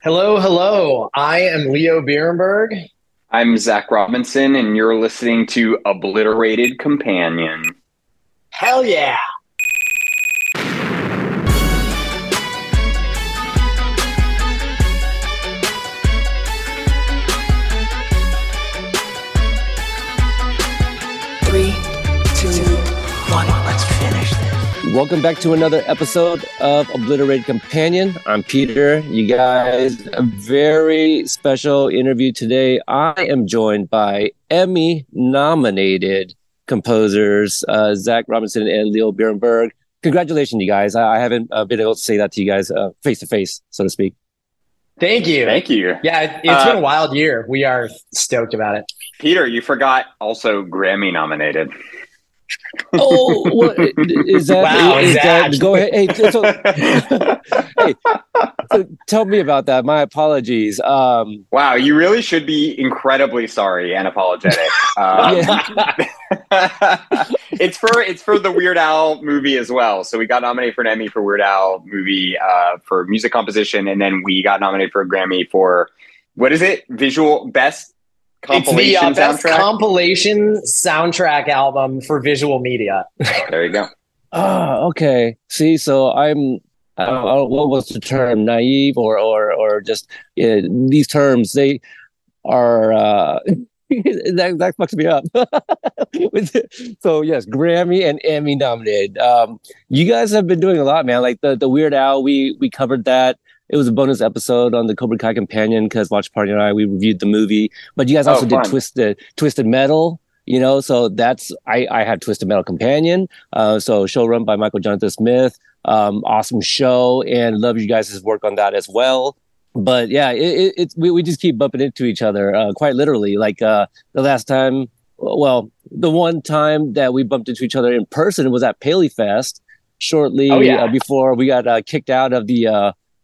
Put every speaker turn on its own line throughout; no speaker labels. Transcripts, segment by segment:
Hello, hello. I am Leo Birenberg.
I'm Zach Robinson, and you're listening to Obliterated Companion.
Hell yeah.
Welcome back to another episode of Obliterated Companion. I'm Peter. You guys, a very special interview today. I am joined by Emmy nominated composers uh, Zach Robinson and Leo Birenberg. Congratulations, you guys. I, I haven't uh, been able to say that to you guys face to face, so to speak.
Thank you.
Thank you.
Yeah, it, has
Uh,
been a wild year. We are stoked about it.
Peter, you forgot also Grammy nominated.
Oh, what, is that?
Wow,
is that
Zach.
go ahead. Hey, so, hey, so tell me about that. My apologies. Um,
Wow, you really should be incredibly sorry and apologetic. Um, it's for it's for the Weird Al movie as well. So we got nominated for an Emmy for Weird Al movie uh, for music composition, and then we got nominated for a Grammy for what is it? Visual best
It's the
compilation
uh, best
soundtrack.
compilation soundtrack album for visual media.
there you go.
Ah, okay. See, so I'm. I don't know, what was the term? Naive or or or just uh, these terms? They are. Uh, that that fucks me up. so yes, Grammy and Emmy nominated. Um, you guys have been doing a lot, man. Like the the Weird Al, we we covered that. It was a bonus episode on the Cobra Kai Companion because Watch Party and I we reviewed the movie. But you guys
Oh,
also did. Twisted Twisted Metal. You know, so that's I I had Twisted Metal Companion. Uh, so show run by Michael Jonathan Smith. Um, awesome show, and love you guys' work on that as well. But yeah, it, it, it's we, we just keep bumping into each other, uh, quite literally. Like uh, the last time, well, the one time that we bumped into each other in person was at Paley Fest, shortly
Oh, yeah.
uh, before we got uh, kicked out of the.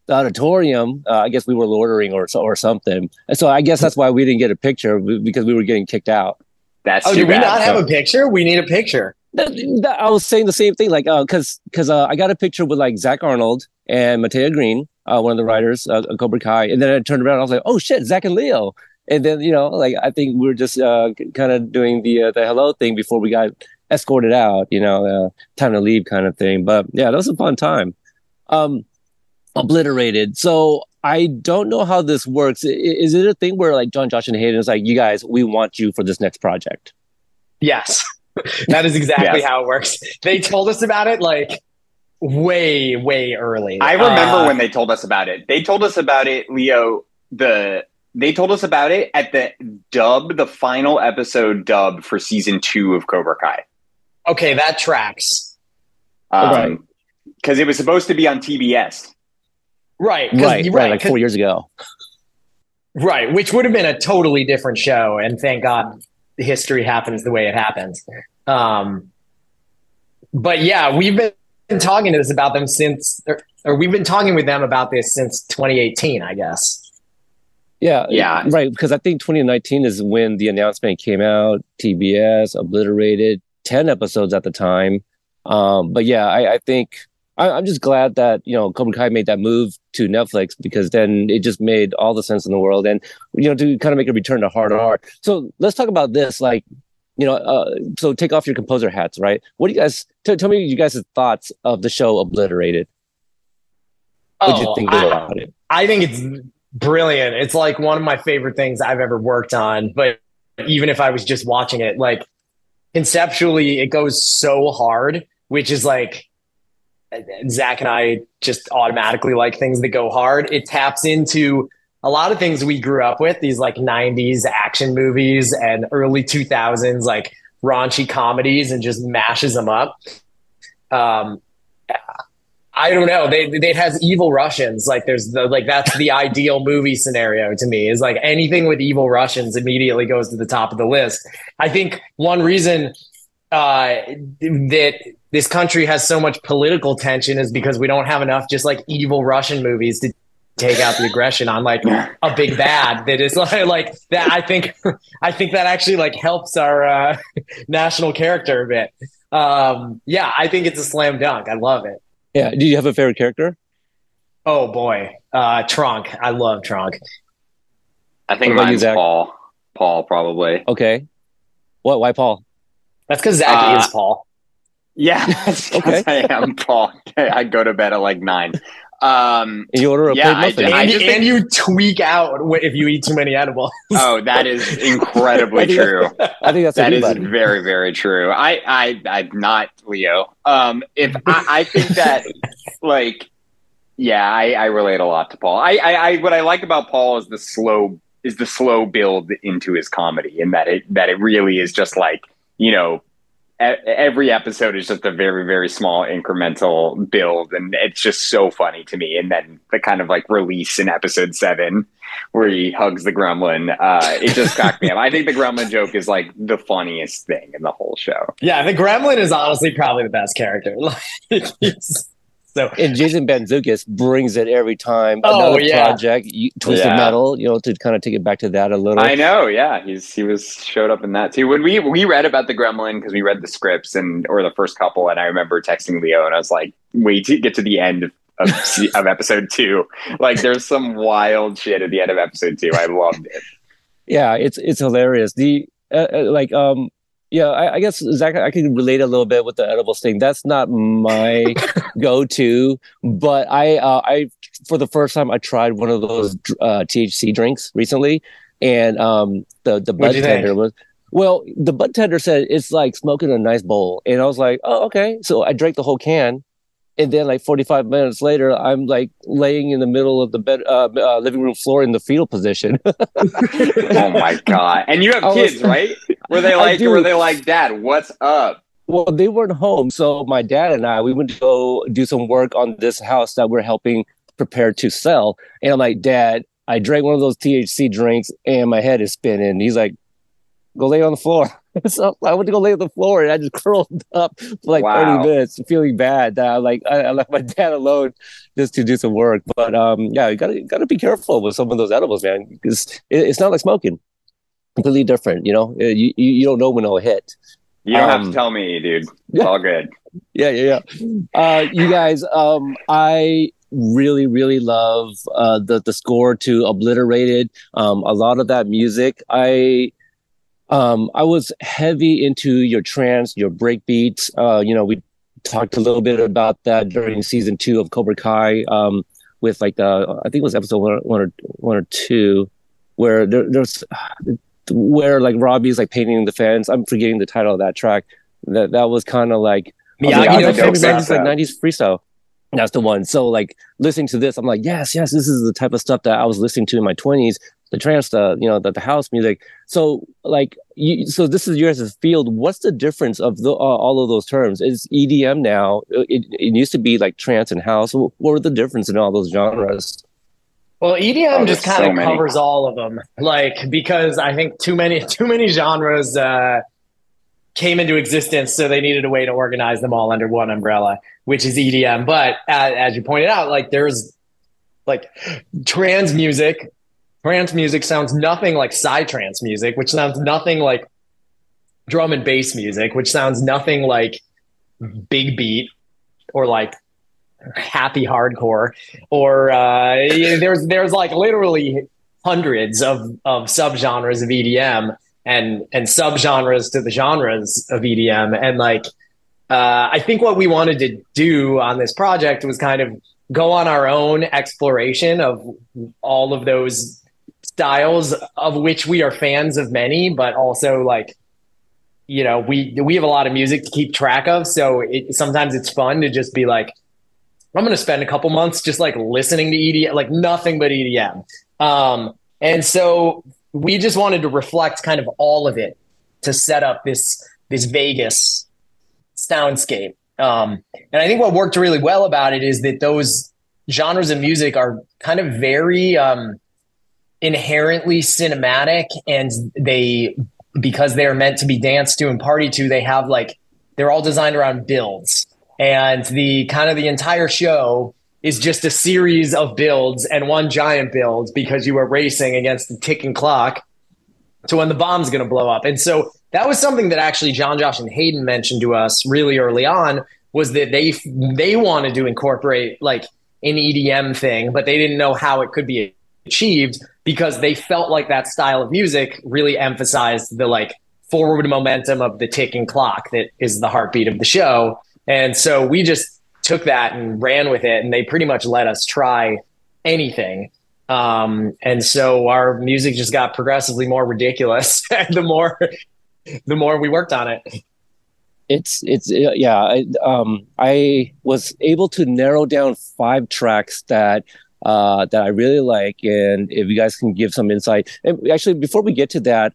Uh, the auditorium. Uh, I guess we were loitering or so, or something, and so I guess that's why we didn't get a picture because we were getting kicked out.
That's
Oh,
too
did we not have a picture? We need a picture.
That- that- I was saying the same thing, like, uh, cause, cause, uh, I got a picture with like Zach Arnold and Matea Green, uh, one of the writers, uh, of Cobra Kai. And then I turned around, I was like, oh shit, Zach and Leo. And then, you know, like, I think we are just, uh, kind of doing the, uh, the hello thing before we got escorted out, you know, uh, time to leave kind of thing. But yeah, that was a fun time. Um, obliterated. So I don't know how this works. Is it a thing where like Jon, Josh, and Hayden is like, you guys, we want you for this next project?
Yes. that is exactly
Yes.
how it works. They told us about it like way, way early.
I remember
Uh,
when they told us about it. They told us about it, Leo. The they told us about it at the dub, the final episode dub for season two of Cobra Kai.
Okay, that tracks.
Right.
Um, because it was supposed to be on TBS.
Right. 'cause-
Right, right, Like four years ago.
Right, which would have been a totally different show, and thank God history happens the way it happens. Um, but yeah, we've been talking to this about them since, or, or we've been talking with them about this since 2018, I guess.
Yeah,
Yeah.
right. Because I think 2019 is when the announcement came out. TBS obliterated 10 episodes at the time. Um, but yeah, I, I think I, I'm just glad that you know Cobra Kai made that move to Netflix because then it just made all the sense in the world, and you know to kind of make a return to hard art. So let's talk about this, like. You know, uh, so take off your composer hats, right? What do you guys t- tell me? You guys' thoughts of the show Obliterated? What did you
Oh,
think
I-
about it?
I think it's brilliant. It's like one of my favorite things I've ever worked on. But even if I was just watching it, like conceptually, it goes so hard, which is like Zach and I just automatically like things that go hard. It taps into a lot of things we grew up with, these like 90s action movies and early 2000s, like raunchy comedies, and just mashes them up. Um, I don't know. They they has evil Russians. Like there's the like that's the ideal movie scenario to me. Is like anything with evil Russians immediately goes to the top of the list. I think one reason uh, that this country has so much political tension is because we don't have enough just like evil Russian movies to take out the aggression on like a big bad that is like, like that. I think I think that actually like helps our uh, national character a bit. Um, yeah, I think it's a slam dunk. I love it.
Yeah. Do you have a favorite character?
Oh boy, uh, Trunk. I love Trunk.
I think
What about you.
Paul. Paul probably.
Okay. What? Why Paul?
That's because Zach
Uh,
is Paul.
Yeah, that's
Okay.
'cause I am Paul. I go to bed at like nine. Um,
And you order a
Yeah,
plate muffin.
did- I
and,
just
and you tweak out if you eat too many edibles.
oh, that is incredibly true.
I think that's
That is
everybody.
very, very true. I, I, I'm not Leo. Um, if I, I think that, like, yeah, I, I relate a lot to Paul. I, I, I, what I like about Paul is the slow, is the slow build into his comedy, and that it, that it really is just like, you know, every episode is just a very, very small incremental build, and it's just so funny to me. And then the kind of like release in episode seven where he hugs the gremlin. Uh, it just cracked me up. I think the gremlin joke is like the funniest thing in the whole show.
yeah, the Gremlin is honestly probably the best character. Like, he's- so
and Jason Mantzoukas brings it every time.
Oh,
Another
yeah.
project, you, Twisted
Yeah.
Metal, you know, to kind of take it back to that a little.
I know, yeah, he's he was showed up in that too. When we we read about the gremlin because we read the scripts and or the first couple, and I remember texting Leo and I was like, wait to get to the end of of episode two. Like, there's some wild shit at the end of episode two. I loved it.
yeah, it's it's hilarious. The uh, uh, like um yeah, I, I guess Zach, I can relate a little bit with the edibles thing. That's not my go-to, but I uh, I for the first time I tried one of those uh, THC drinks recently, and um the the bud tender
think?
was. Well, the bud tender said it's like smoking a nice bowl, and I was like, "Oh, okay." So I drank the whole can, and then like 45 minutes later, I'm like laying in the middle of the bed, uh, uh, living room floor in the fetal position.
Oh my god! And you have
I was-
kids, right? Were they like? Were they like, Dad? What's up?
Well, they weren't home, so my dad and I we went to go do some work on this house that we're helping prepare to sell. And I'm like, Dad, I drank one of those THC drinks and my head is spinning. He's like, Go lay on the floor. so I went to go lay on the floor and I just curled up for like
Wow.
30 minutes, feeling bad. That I like I, I left my dad alone just to do some work. But um, yeah, you gotta you gotta be careful with some of those edibles, man, because it, it's not like smoking. Completely different, you know. Uh, You you, you don't know when it'll hit.
You don't have
Um,
to tell me, dude. It's
yeah.
all good.
yeah yeah yeah uh you guys um i really really love uh the the score to obliterated um a lot of that music i um i was heavy into your trance your break beats uh you know we talked a little bit about that during season two of cobra kai um with like uh i think it was episode one, one or one or two where there, there's where like robbie's like painting the fence i'm forgetting the title of that track that that was kind of like like,
Miyagi
oh,
no
that's
Dope
maybe
stuff.
just like 90s freestyle. That's the one. So like listening to this, I'm like, yes, yes, this is the type of stuff that I was listening to in my 20s, the trance, the you know, the, the house music. So like, you, so this is yours as field. What's the difference of the, uh, all of those terms? Is EDM now? It, it used to be like trance and house. What were the difference in all those genres?
Well, EDM
Oh,
just kind
so
of
many.
covers all of them. Like because I think too many too many genres uh, came into existence, so they needed a way to organize them all under one umbrella, which is EDM. But uh, as you pointed out, like there's like trance music. Trance music sounds nothing like psytrance music, which sounds nothing like drum and bass music, which sounds nothing like big beat or like happy hardcore or uh, yeah, there's there's like literally hundreds of of subgenres of EDM and and subgenres to the genres of EDM and like uh, I think what we wanted to do on this project was kind of go on our own exploration of all of those styles of which we are fans of many but also like you know we we have a lot of music to keep track of so it, sometimes it's fun to just be like I'm going to spend a couple months just like listening to EDM, like nothing but EDM. Um, and so we just wanted to reflect kind of all of it to set up this this Vegas soundscape. Um, and I think what worked really well about it is that those genres of music are kind of very um, inherently cinematic, and they because they are meant to be danced to and party to, they have like they're all designed around builds and the kind of the entire show is just a series of builds and one giant build because you are racing against the ticking clock to when the bomb's going to blow up. And so that was something that actually Jon, Josh, and Hayden mentioned to us really early on was that they they wanted to incorporate like an EDM thing, but they didn't know how it could be achieved because they felt like that style of music really emphasized the like forward momentum of the ticking clock that is the heartbeat of the show. And so we just took that and ran with it and they pretty much let us try anything. Um, and so our music just got progressively more ridiculous the more the more we worked on it.
It's it's yeah. I, um, I was able to narrow down five tracks that uh, that I really like, and if you guys can give some insight. And actually, before we get to that,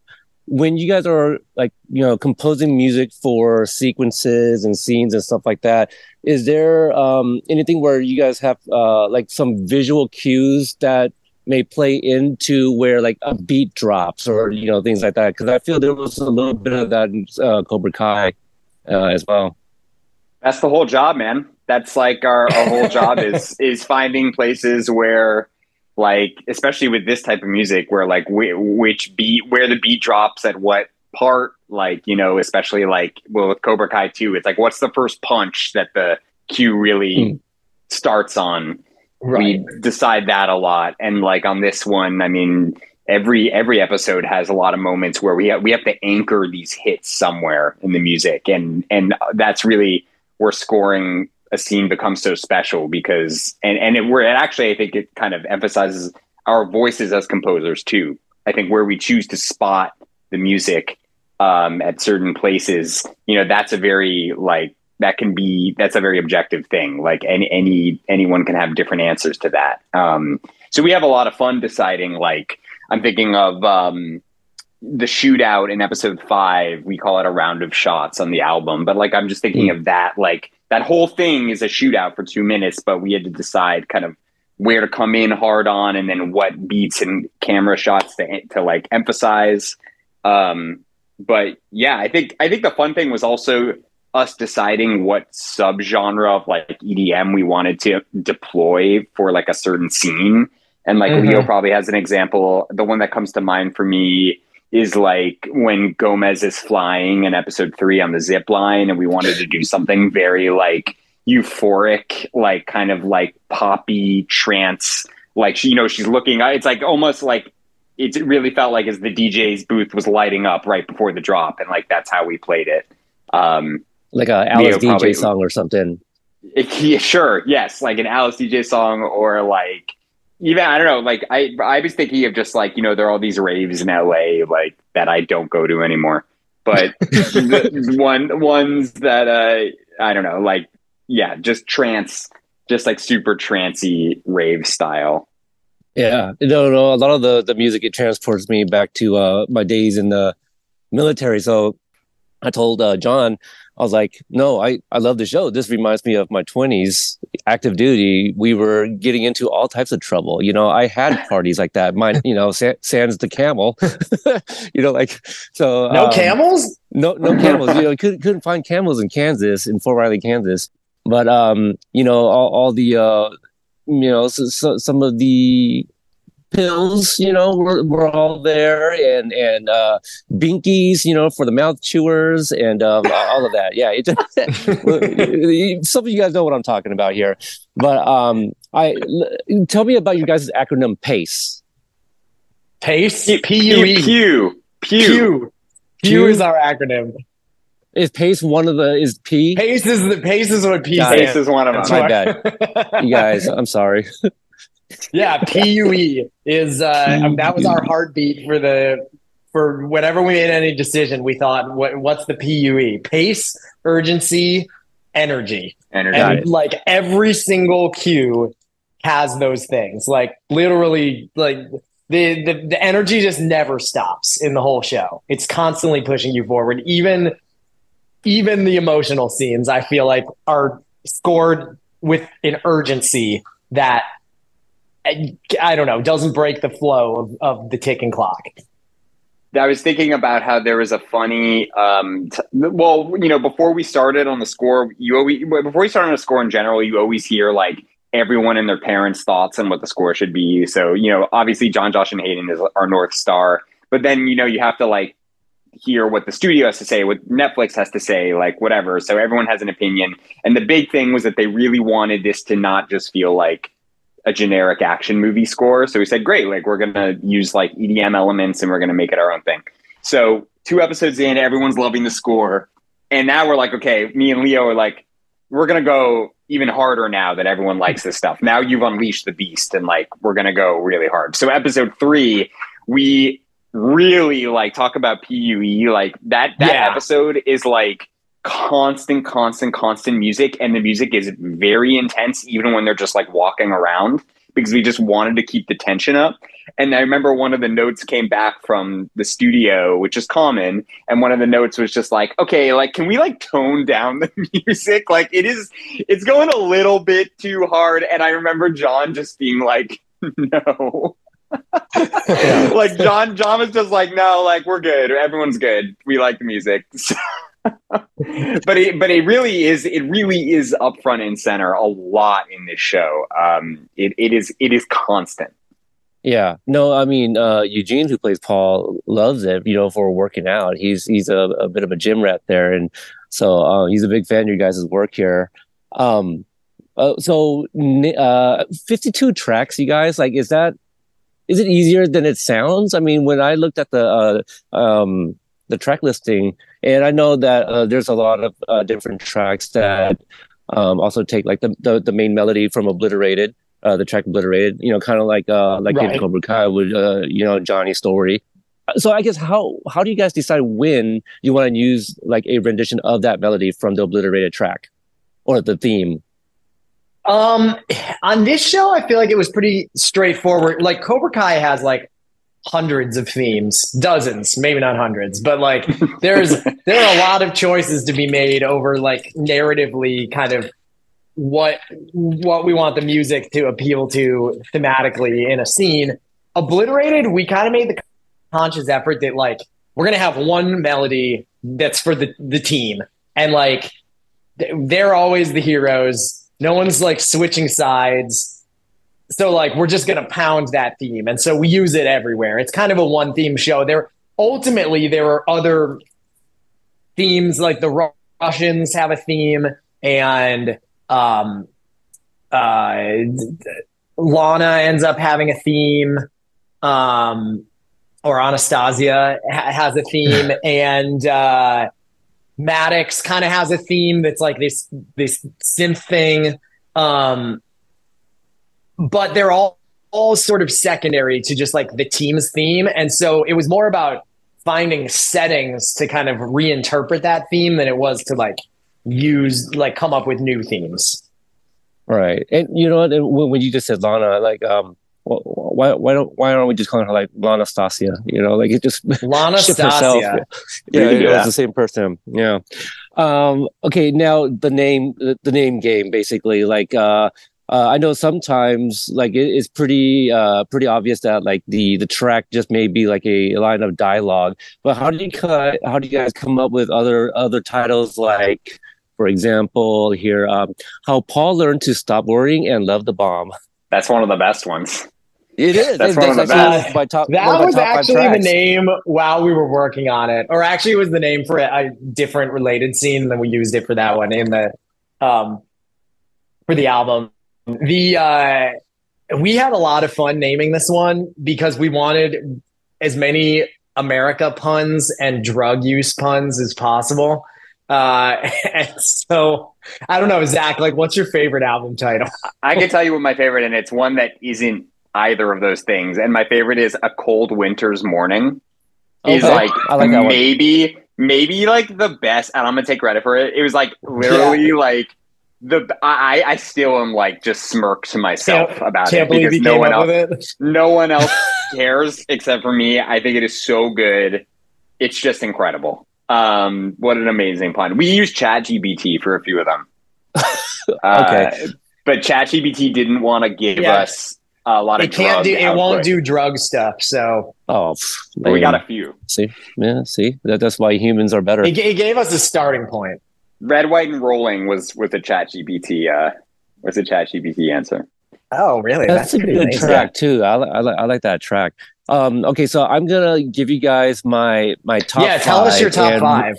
when you guys are like you know composing music for sequences and scenes and stuff like that, is there um, anything where you guys have uh, like some visual cues that may play into where like a beat drops or you know things like that? Because I feel there was a little bit of that in uh, Cobra Kai uh, as well.
That's the whole job, man. That's like our, our whole job is is finding places where like especially with this type of music where like which beat where the beat drops at what part like you know especially like well with cobra kai 2 it's like what's the first punch that the cue really mm. starts on right. we decide that a lot and like on this one i mean every every episode has a lot of moments where we have, we have to anchor these hits somewhere in the music and and that's really we're scoring a scene becomes so special because and and it where it actually I think it kind of emphasizes our voices as composers too. I think where we choose to spot the music um, at certain places, you know, that's a very like that can be that's a very objective thing. Like any any anyone can have different answers to that. Um, so we have a lot of fun deciding. Like I'm thinking of um, the shootout in episode five. We call it a round of shots on the album, but like I'm just thinking mm. of that like that whole thing is a shootout for two minutes, but we had to decide kind of where to come in hard on and then what beats and camera shots to, to like emphasize. Um, but yeah, I think, I think the fun thing was also us deciding what subgenre of like EDM we wanted to deploy for like a certain scene. And like mm-hmm. Leo probably has an example. The one that comes to mind for me is like when Gomez is flying in episode three on the zip line, and we wanted to do something very like euphoric, like kind of like poppy trance. Like she, you know, she's looking. It's like almost like it really felt like as the DJ's booth was lighting up right before the drop, and like that's how we played it. Um,
like a Alice Deejay probably, song or something.
It, yeah, sure, yes, like an Alice Deejay song or like even I don't know, like I I was thinking of just like you know there are all these raves in LA like that I don't go to anymore, but the one ones that uh I don't know like yeah just trance just like super trancy rave style.
Yeah, no, no. A lot of the the music it transports me back to uh my days in the military. So I told uh, Jon I was like, no, I, I love the show. This reminds me of my 20s active duty. We were getting into all types of trouble. You know, I had parties like that. Mine, you know, Sans the camel, you know, like, so.
No um, camels?
No, no camels. you know, couldn't, couldn't find camels in Kansas, in Fort Riley, Kansas. But, um, you know, all, all the, uh, you know, so, so, some of the pills, you know, were, were all there, and and uh, binkies, you know, for the mouth chewers, and um, all of that. Yeah, it, some of you guys know what I'm talking about here. But um, I tell me about your guys' acronym PACE.
PACE, P U E,
Pew, Pew,
Pew is our acronym.
Is Pace one of the is P?
Pace is the Pace is what P
Pace is one of them.
My bad. you guys, I'm sorry
yeah, PUE is uh, that was our heartbeat for the for whenever we made any decision. We thought, what what's the PUE? Pace, urgency, energy,
energy.
And like every single cue has those things. Like literally, like the, the the energy just never stops in the whole show. It's constantly pushing you forward. Even even the emotional scenes, I feel like, are scored with an urgency that I don't know, doesn't break the flow of, of the ticking clock.
I was thinking about how there was a funny, um, t- well, you know, before we started on the score, you always, before we started on the score in general, you always hear like everyone and their parents' thoughts on what the score should be. So, you know, obviously Jon, Josh, and Hayden is our North Star, but then, you know, you have to like hear what the studio has to say, what Netflix has to say, like whatever. So everyone has an opinion. And the big thing was that they really wanted this to not just feel like a generic action movie score. So we said, great, like we're gonna use like EDM elements and we're gonna make it our own thing. So two episodes in, everyone's loving the score. And now we're like, okay, me and Leo are like, we're gonna go even harder now that everyone likes this stuff. Now you've unleashed the beast and like we're gonna go really hard. So episode three, we really like talk about PUE. Like that that
Yeah.
episode is like constant, constant, constant music, and the music is very intense, even when they're just like walking around, because we just wanted to keep the tension up. And I remember one of the notes came back from the studio, which is common, and one of the notes was just like, "Okay, like, can we like tone down the music? Like, it is, it's going a little bit too hard." And I remember Jon just being like, "No." like Jon, Jon was just like, no, like we're good. Everyone's good. We like the music. But it, but it really is, it really is up front and center a lot in this show. Um, it, it is, it is constant.
Yeah, no, I mean uh, Eugene, who plays Paul, loves it. You know, for working out, he's he's a, a bit of a gym rat there, and so uh, he's a big fan of your guys' work here. Um, uh, so uh, fifty-two tracks, you guys. Like, is that is it easier than it sounds? I mean, when I looked at the uh, um, the track listing, and I know that uh, there's a lot of uh, different tracks that um, also take like the, the the main melody from Obliterated uh, the track obliterated you know kind of like uh like in
Right.
cobra kai with uh you know johnny's story so i guess how how do you guys decide when you want to use like a rendition of that melody from the obliterated track or the theme
Um, on this show, I feel like it was pretty straightforward. Like Cobra Kai has like hundreds of themes, dozens, maybe not hundreds, but like there's there are a lot of choices to be made over like narratively kind of what what we want the music to appeal to thematically in a scene. Obliterated, we kind of made the conscious effort that like we're gonna have one melody that's for the the team, and like they're always the heroes. No one's like switching sides. So like we're just gonna pound that theme, and so we use it everywhere. It's kind of a one theme show. There ultimately there are other themes like the Russians have a theme, and um, uh, Lana ends up having a theme, um, or Anastasia ha- has a theme, and uh, Maddox kind of has a theme that's like this this synth thing. Um, but they're all all sort of secondary to just like the team's theme, and so it was more about finding settings to kind of reinterpret that theme than it was to like use like come up with new themes.
right and you know what when, you just said lana like um why why don't why aren't we just calling her like lana stasia you know like it just
Lana. Stasia.
Yeah,
can
it
do
was the same person. Yeah. Um, okay, now the name, the name game, basically. Like, uh, uh, I know sometimes, like, it, it's pretty, uh, pretty obvious that like the the track just may be like a line of dialogue. But how do you cut? How do you guys come up with other other titles? Like, for example, here, um, how Paul learned to stop worrying and love the bomb.
That's one of the best ones.
It is.
That's one of the
actually
best.
My top, one
That
of my
was
top five
actually the name while we were working on it, or actually, it was the name for a, a different related scene, and then we used it for that one in the um for the album. The uh we had a lot of fun naming this one because we wanted as many America puns and drug use puns as possible. Uh, and so I don't know, Zach. Like, what's your favorite album title?
I can tell you what my favorite, and it's one that isn't either of those things. And my favorite is a cold winter's morning. Is like,
I like that one.
maybe maybe like the best, and I'm gonna take credit for it. It was like literally like the I I still am like just smirk to myself about
Can't
it
believe
because no one
up
else
with it.
no one else cares except for me. I think it is so good. It's just incredible. Um, what an amazing pun. We used ChatGPT for a few of them. Uh, but ChatGPT didn't want to give
Yeah.
us a lot of
It can't
drug
do. It won't do drug stuff. So
Oh,
But we got a few.
See, yeah, see, that, that's why humans are better.
it, it gave us a starting point.
Red, white, and rolling was with the ChatGPT. Uh, was a ChatGPT answer.
Oh, really?
That's, a
pretty
good
amazing.
track too. I, I, like I like that track. Um, okay, so I'm gonna give you guys my my top.
yeah, tell us your top
and,
five.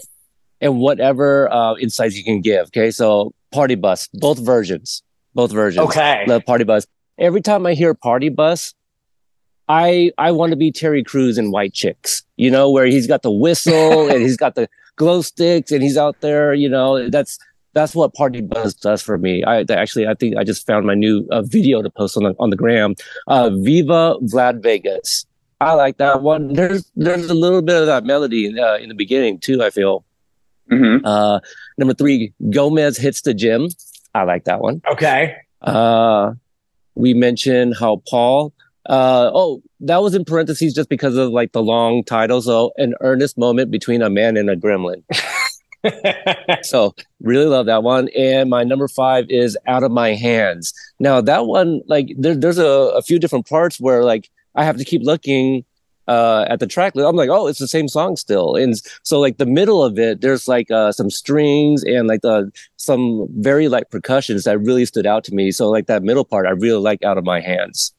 and whatever uh, insights you can give. Okay, so Party Bus, both versions, both versions.
Okay.
The Party Bus, every time I hear Party Bus, I I want to be Terry Crews in White Chicks, you know, where he's got the whistle and he's got the glow sticks and he's out there, you know. That's that's what Party Bus does for me. I actually I think I just found my new uh, video to post on the on the gram. Uh, Viva Vlad Vegas. I like that one. There's there's a little bit of that melody uh, in the beginning too. I feel.
Mhm.
Uh, number three, Gomez hits the gym. I like that one.
Okay.
Uh, we mentioned how Paul. Uh, oh, that was in parentheses just because of like the long title. So, an earnest moment between a man and a gremlin. so, really love that one. And my number five is Out of My Hands. Now, that one, like, there, there's a, a few different parts where like I have to keep looking uh, at the tracklist. I'm like, oh, it's the same song still. And so, like, the middle of it, there's like uh, some strings and like the some very light percussions that really stood out to me. So, like, that middle part, I really like Out of My Hands.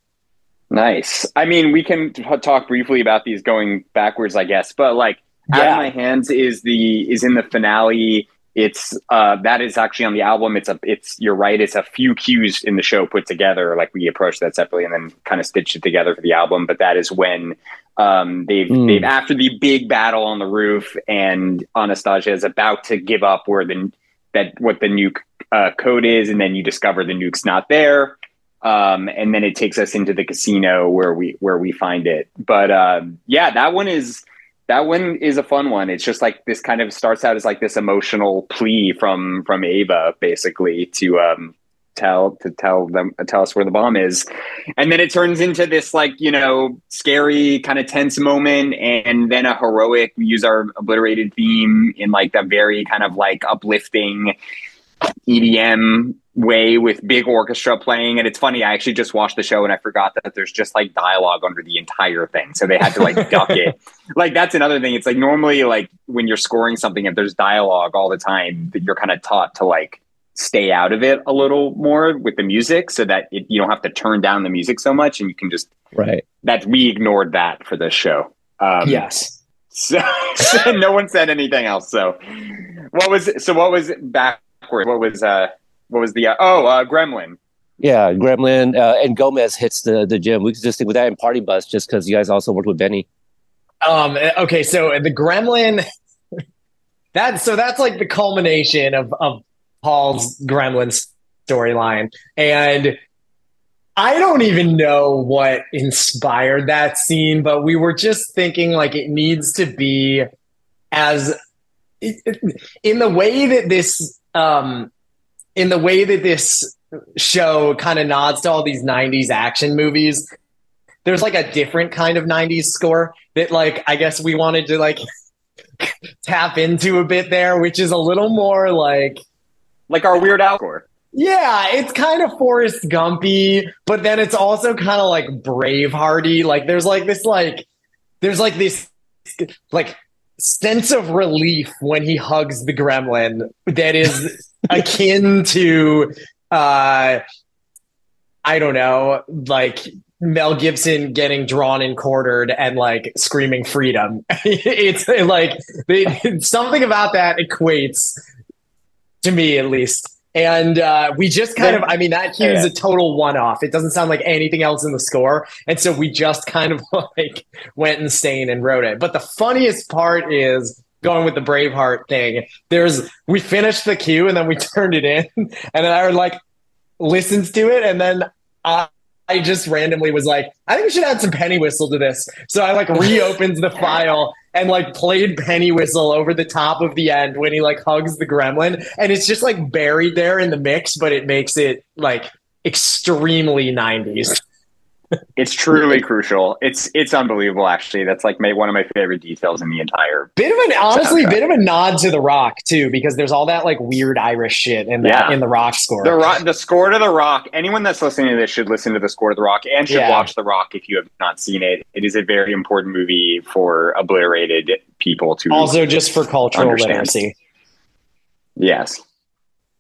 Nice. I mean, we can t- talk briefly about these going backwards, I guess. But like, out
Yeah.
of my hands is the is in the finale. It's uh that is actually on the album. It's a it's you're right. It's a few cues in the show put together. Like we approached that separately and then kind of stitched it together for the album. But that is when um they've
Mm.
they've after the big battle on the roof and Anastasia is about to give up where the that what the nuke uh, code is, and then you discover the nuke's not there um, and then it takes us into the casino where we where we find it. But um, yeah, that one is that one is a fun one. It's just like this kind of starts out as like this emotional plea from from Ava, basically to um, tell to tell them tell us where the bomb is, and then it turns into this like you know scary kind of tense moment, and then a heroic. We use our obliterated theme in like the very kind of like uplifting EDM way with big orchestra playing. And it's funny, I actually just watched the show and I forgot that there's just like dialogue under the entire thing. So they had to like duck it. Like that's another thing. It's like normally like when you're scoring something, if there's dialogue all the time, that you're kind of taught to like stay out of it a little more with the music so that it, you don't have to turn down the music so much and you can just
Right.
that we ignored that for this show. Um,
yes.
so, so no one said anything else. So what was so what was backward? What was uh what was the uh, oh uh, Gremlin?
Yeah, Gremlin uh, and Gomez hits the the gym. We could just stick with that and Party Bus just because you guys also worked with Benny.
Um. Okay. So the Gremlin. That so that's like the culmination of of Paul's Gremlin storyline, and I don't even know what inspired that scene, but we were just thinking like it needs to be as in the way that this um in the way that this show kind of nods to all these 90s action movies there's like a different kind of 90s score that like i guess we wanted to like tap into a bit there which is a little more like
Like our Weird Al score.
yeah, it's kind of Forrest Gumpy, but then it's also kind of like Bravehearty. Like there's like this like there's like this like sense of relief when he hugs the gremlin that is akin to uh I don't know, like Mel Gibson getting drawn and quartered and like screaming freedom. it's like it, something about that equates to me at least. And uh, we just kind of, I mean, that cue is a total one off. It doesn't sound like anything else in the score. And so we just kind of like went insane and wrote it. But the funniest part is going with the Braveheart thing. There's, we finished the cue and then we turned it in. And then I would like listens to it. And then I, I just randomly was like, I think we should add some penny whistle to this. So I like reopened the file and like played penny whistle over the top of the end when he like hugs the gremlin. And it's just like buried there in the mix, but it makes it like extremely 90s.
It's truly crucial. It's it's unbelievable. Actually, that's like my, one of my favorite details in the entire.
Bit of an honestly,
Soundtrack.
bit of a nod to the rock too, because there's all that like weird Irish shit in the
Yeah.
in the rock score.
The rock, the score to the Rock. Anyone that's listening to this should listen to the score to the Rock and should
Yeah.
watch the Rock if you have not seen it. It is a very important movie for obliterated people to
also just for cultural
Understand.
literacy.
Yes,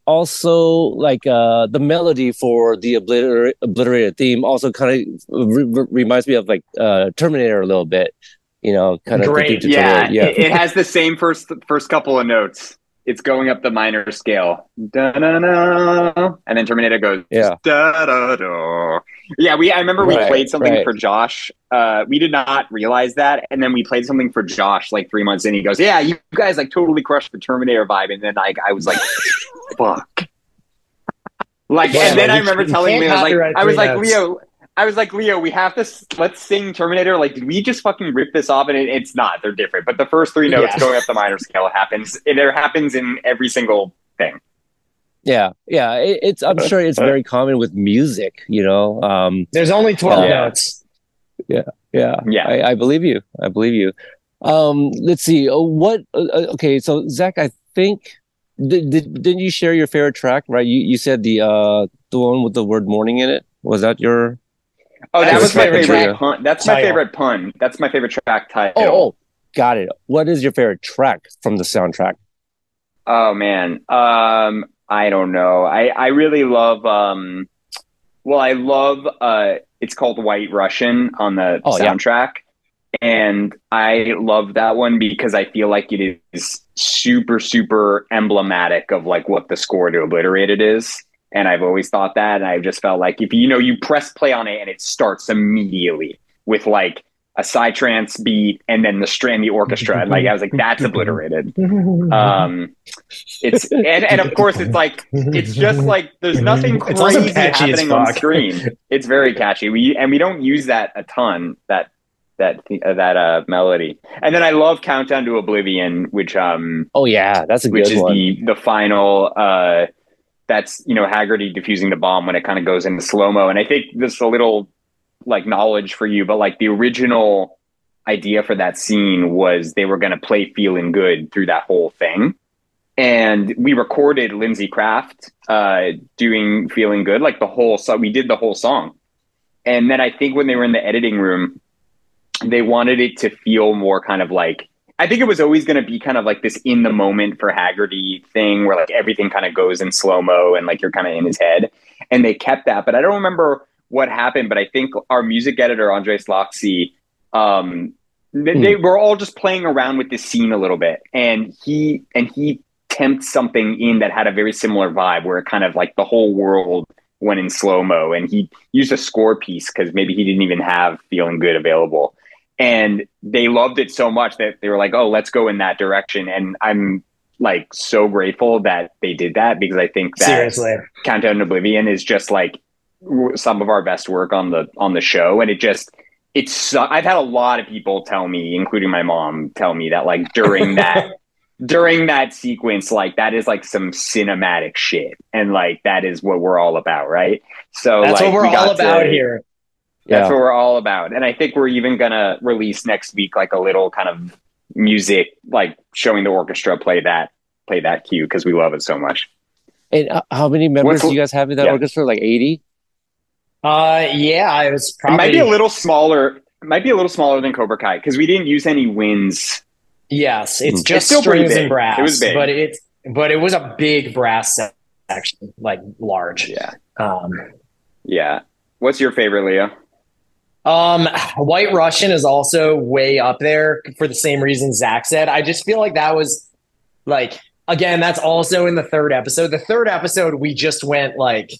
Also, like uh, the melody for the obliter- obliterated theme also kind of re- re- reminds me of like uh, Terminator a little bit. You know, kind of
Great.
yeah,
yeah.
It, it has the same first first couple of notes. It's going up the minor scale, Da-da-da. and then Terminator goes
Yeah.
da da da. Yeah, we. I remember we
Right,
played something
right.
for Josh. Uh, we did not realize that, and then we played something for Josh like three months in. He goes, "Yeah, you guys like totally crushed the Terminator vibe," and then like I was like, "Fuck." Like,
Yeah,
and then I remember telling
can't
me, I was like, I was like. Leo, I was like, Leo, we have to s- let's sing Terminator. Like, did we just fucking rip this off? And it, it's not. They're different. But the first three notes
Yeah.
going up the minor scale happens. It there happens in every single thing.
Yeah, yeah. It, it's I'm sure it's very common with music. You know. Um,
There's only 12
Yeah.
notes.
yeah,
Yeah.
I, I believe you. I believe you. Um, let's see. Uh, what? Uh, uh, okay, so Zach, I think did, did didn't you share your favorite track? Right? You you said the uh the one with the word morning in it. Was that your?
Oh, that was
my
my
favorite
favorite
track
pun. That's my
title.
favorite pun. That's my favorite track title.
Oh, oh, got it. What is your favorite track from the soundtrack?
Oh man. Um I don't know. I I really love um well I love uh it's called White Russian on the
Oh, yeah.
soundtrack. And I love that one because I feel like it is super super emblematic of like what the score to Obliterated is. And I've always thought that and I've just felt like if you know you press play on it and it starts immediately with like a psytrance beat and then the strand the orchestra. And like I was like that's obliterated. Um it's and, and of course it's like it's just like there's nothing crazy happening on screen. It's very catchy. We and we don't use that a ton that that uh, that uh melody. And then i love countdown to oblivion which um
Oh yeah, that's a
which is
one.
the the final uh that's you know haggerty defusing the bomb when it kind of goes into slow mo and i think this a little like knowledge for you but like the original idea for that scene was they were going to play feeling good through that whole thing and we recorded lindsay kraft uh doing feeling good like the whole so we did the whole song and then i think when they were in the editing room they wanted it to feel more kind of like I think it was always going to be kind of like this in the moment for Haggerty thing where like everything kind of goes in slow mo and like you're kind of in his head. And they kept that, but I don't remember what happened. But I think our music editor, Andres Loxy, um, they, they were all just playing around with this scene a little bit. And he, and he tempted something in that had a very similar vibe where it kind of like the whole world went in slow mo. And he used a score piece because maybe he didn't even have Feeling Good available and they loved it so much that they were like oh let's go in that direction and i'm like so grateful that they did that because i think that
Seriously.
countdown to oblivion is just like some of our best work on the on the show and it just it's i've had a lot of people tell me including my mom tell me that like during that during that sequence like that is like some cinematic shit and like that is what we're all about right so
That's
like,
what we're
we
all
got to-
about here.
that's
Yeah.
what we're all about. And I think we're even gonna release next week like a little kind of music, like showing the orchestra play that play that cue because we love it so much.
And uh, how many members
What's-
do you guys have in that
yeah.
orchestra? Like eighty?
Uh, yeah, I was
It
probably.
might be a little smaller. It might be a little smaller than Cobra Kai because we didn't use any winds.
Yes, it's
Mm.
just
It's still pretty
strings and brass.
It was big.
but it's but it was a big brass section, like large.
Yeah,
Um,
yeah. What's your favorite, Leo?
Um, White Russian is also way up there for the same reason Zach said. I just feel like that was like again, that's also in the third episode. The third episode, we just went like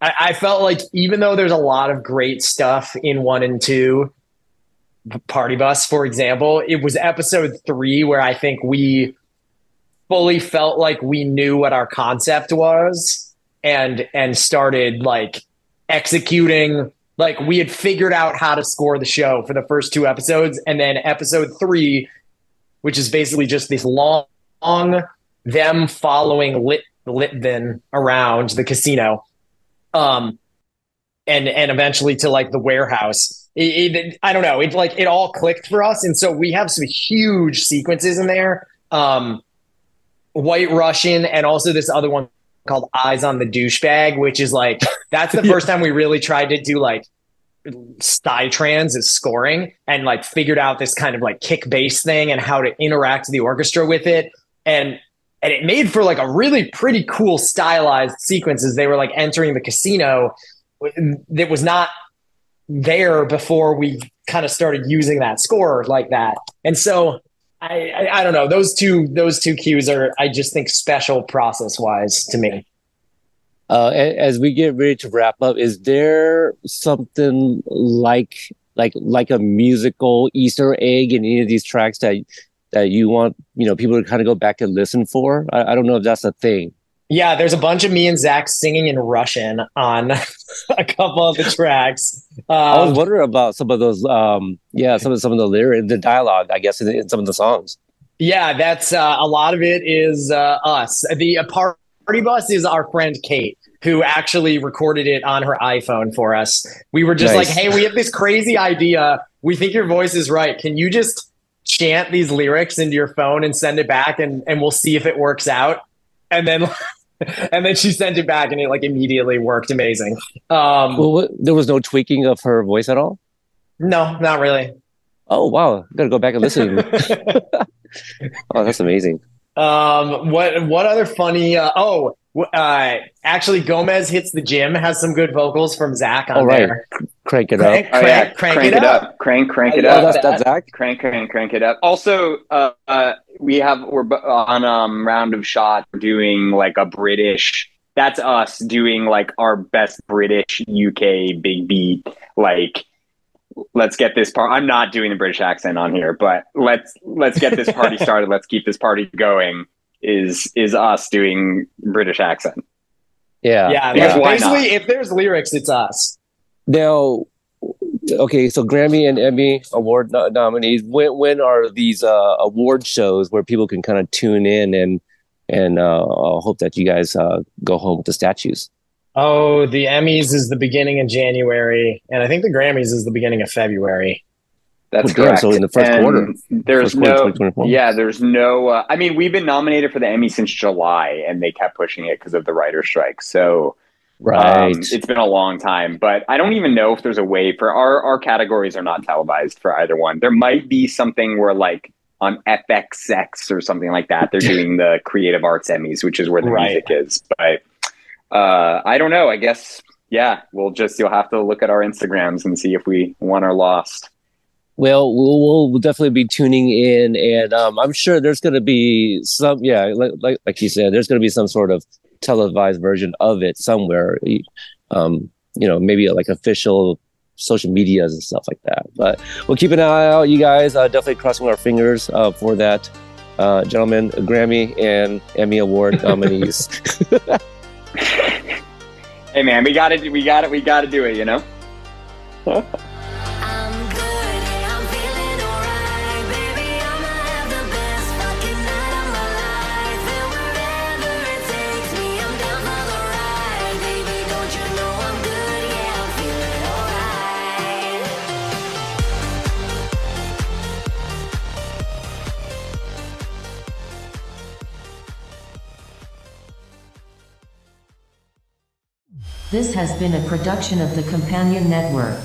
I, I felt like even though there's a lot of great stuff in one and two, Party Bus, for example, it was episode three where I think we fully felt like we knew what our concept was and and started like executing. Like we had figured out how to score the show for the first two episodes and then episode three which is basically just this long, long them following lit litvin around the casino um and and eventually to like the warehouse. It, it- i don't know. It like it all clicked for us. And so we have some huge sequences in there. Um white russian and also this other one called eyes on the douchebag which is like that's the first time we really tried to do like psytrance is scoring and like figured out this kind of like kick bass thing and how to interact the orchestra with it. And and it made for like a really pretty cool stylized sequences. They were like entering the casino that was not there before we kind of started using that score like that. And so I, I I don't know those two those two cues are I just think special process wise to me.
Uh, as we get ready to wrap up, is there something like like like a musical Easter egg in any of these tracks that that you want you know people to kind of go back and listen for? I, I don't know if that's a thing.
Yeah, there's a bunch of me and Zach singing in Russian on a couple of the tracks.
I was
Um,
wondering about some of those. Um, yeah, some of some of the lyric, the dialogue, I guess, in, in some of the songs.
yeah, that's uh, a lot of it is uh, us. The uh, party bus is our friend Kate, who actually recorded it on her iPhone for us. We were just
Nice.
like, hey, we have this crazy idea. We think your voice is right. Can you just chant these lyrics into your phone and send it back, and and we'll see if it works out. And then. And then she sent it back, and it like immediately worked amazing. Um,
Well, what, there was no tweaking of her voice at all.
no, not really.
Oh wow, gotta go back and listen. oh, that's amazing.
Um, what what other funny? Uh, oh, uh, actually, Gomez hits the gym has some good vocals from Zach on
Oh, right.
there.
Crank it
Crank,
up.
Oh,
crank,
yeah.
crank, it, up.
Crank, crank it
I
Oh,
up.
love
that's that's Zach.
Crank, crank, crank it up. Also, uh, uh, we have we're on um round of shot doing like a British. That's us doing like our best British UK big beat. Like, let's get this part. I'm not doing the British accent on here, but let's let's get this party started. let's keep this party going. Is is us doing British accent?
Yeah.
Yeah,
Because
like,
why
basically, if there's lyrics, it's us.
Now, okay, so Grammy and Emmy award no- nominees. When when are these uh, award shows where people can kind of tune in and and uh, I'll hope that you guys uh, go home with the statues.
Oh, the Emmys is the beginning of January, and I think the Grammys is the beginning of February.
That's correct.
so in the first
And
quarter.
there's
First
no
2024.
Yeah, there's no. Uh, I mean, we've been nominated for the Emmy since July, and they kept pushing it because of the writer strike. So
Right.
um, it's been a long time, but I don't even know if there's a way for our our categories are not televised for either one. There might be something where like on FXX or something like that, they're doing the Creative Arts Emmys, which is where the
Right.
music is. But uh, I don't know. I guess yeah, we'll just you'll have to look at our Instagrams and see if we won or lost.
Well, we'll, we'll definitely be tuning in, and um, I'm sure there's going to be some, yeah, like, like like you said, there's going to be some sort of televised version of it somewhere. Um, you know, maybe like official social medias and stuff like that. But we'll keep an eye out, you guys. Uh, definitely crossing our fingers uh, for that, uh, gentlemen. Grammy and Emmy Award nominees.
Hey man, we got to we got it. We got to do it. You know.
This has been a production of the Companion Network.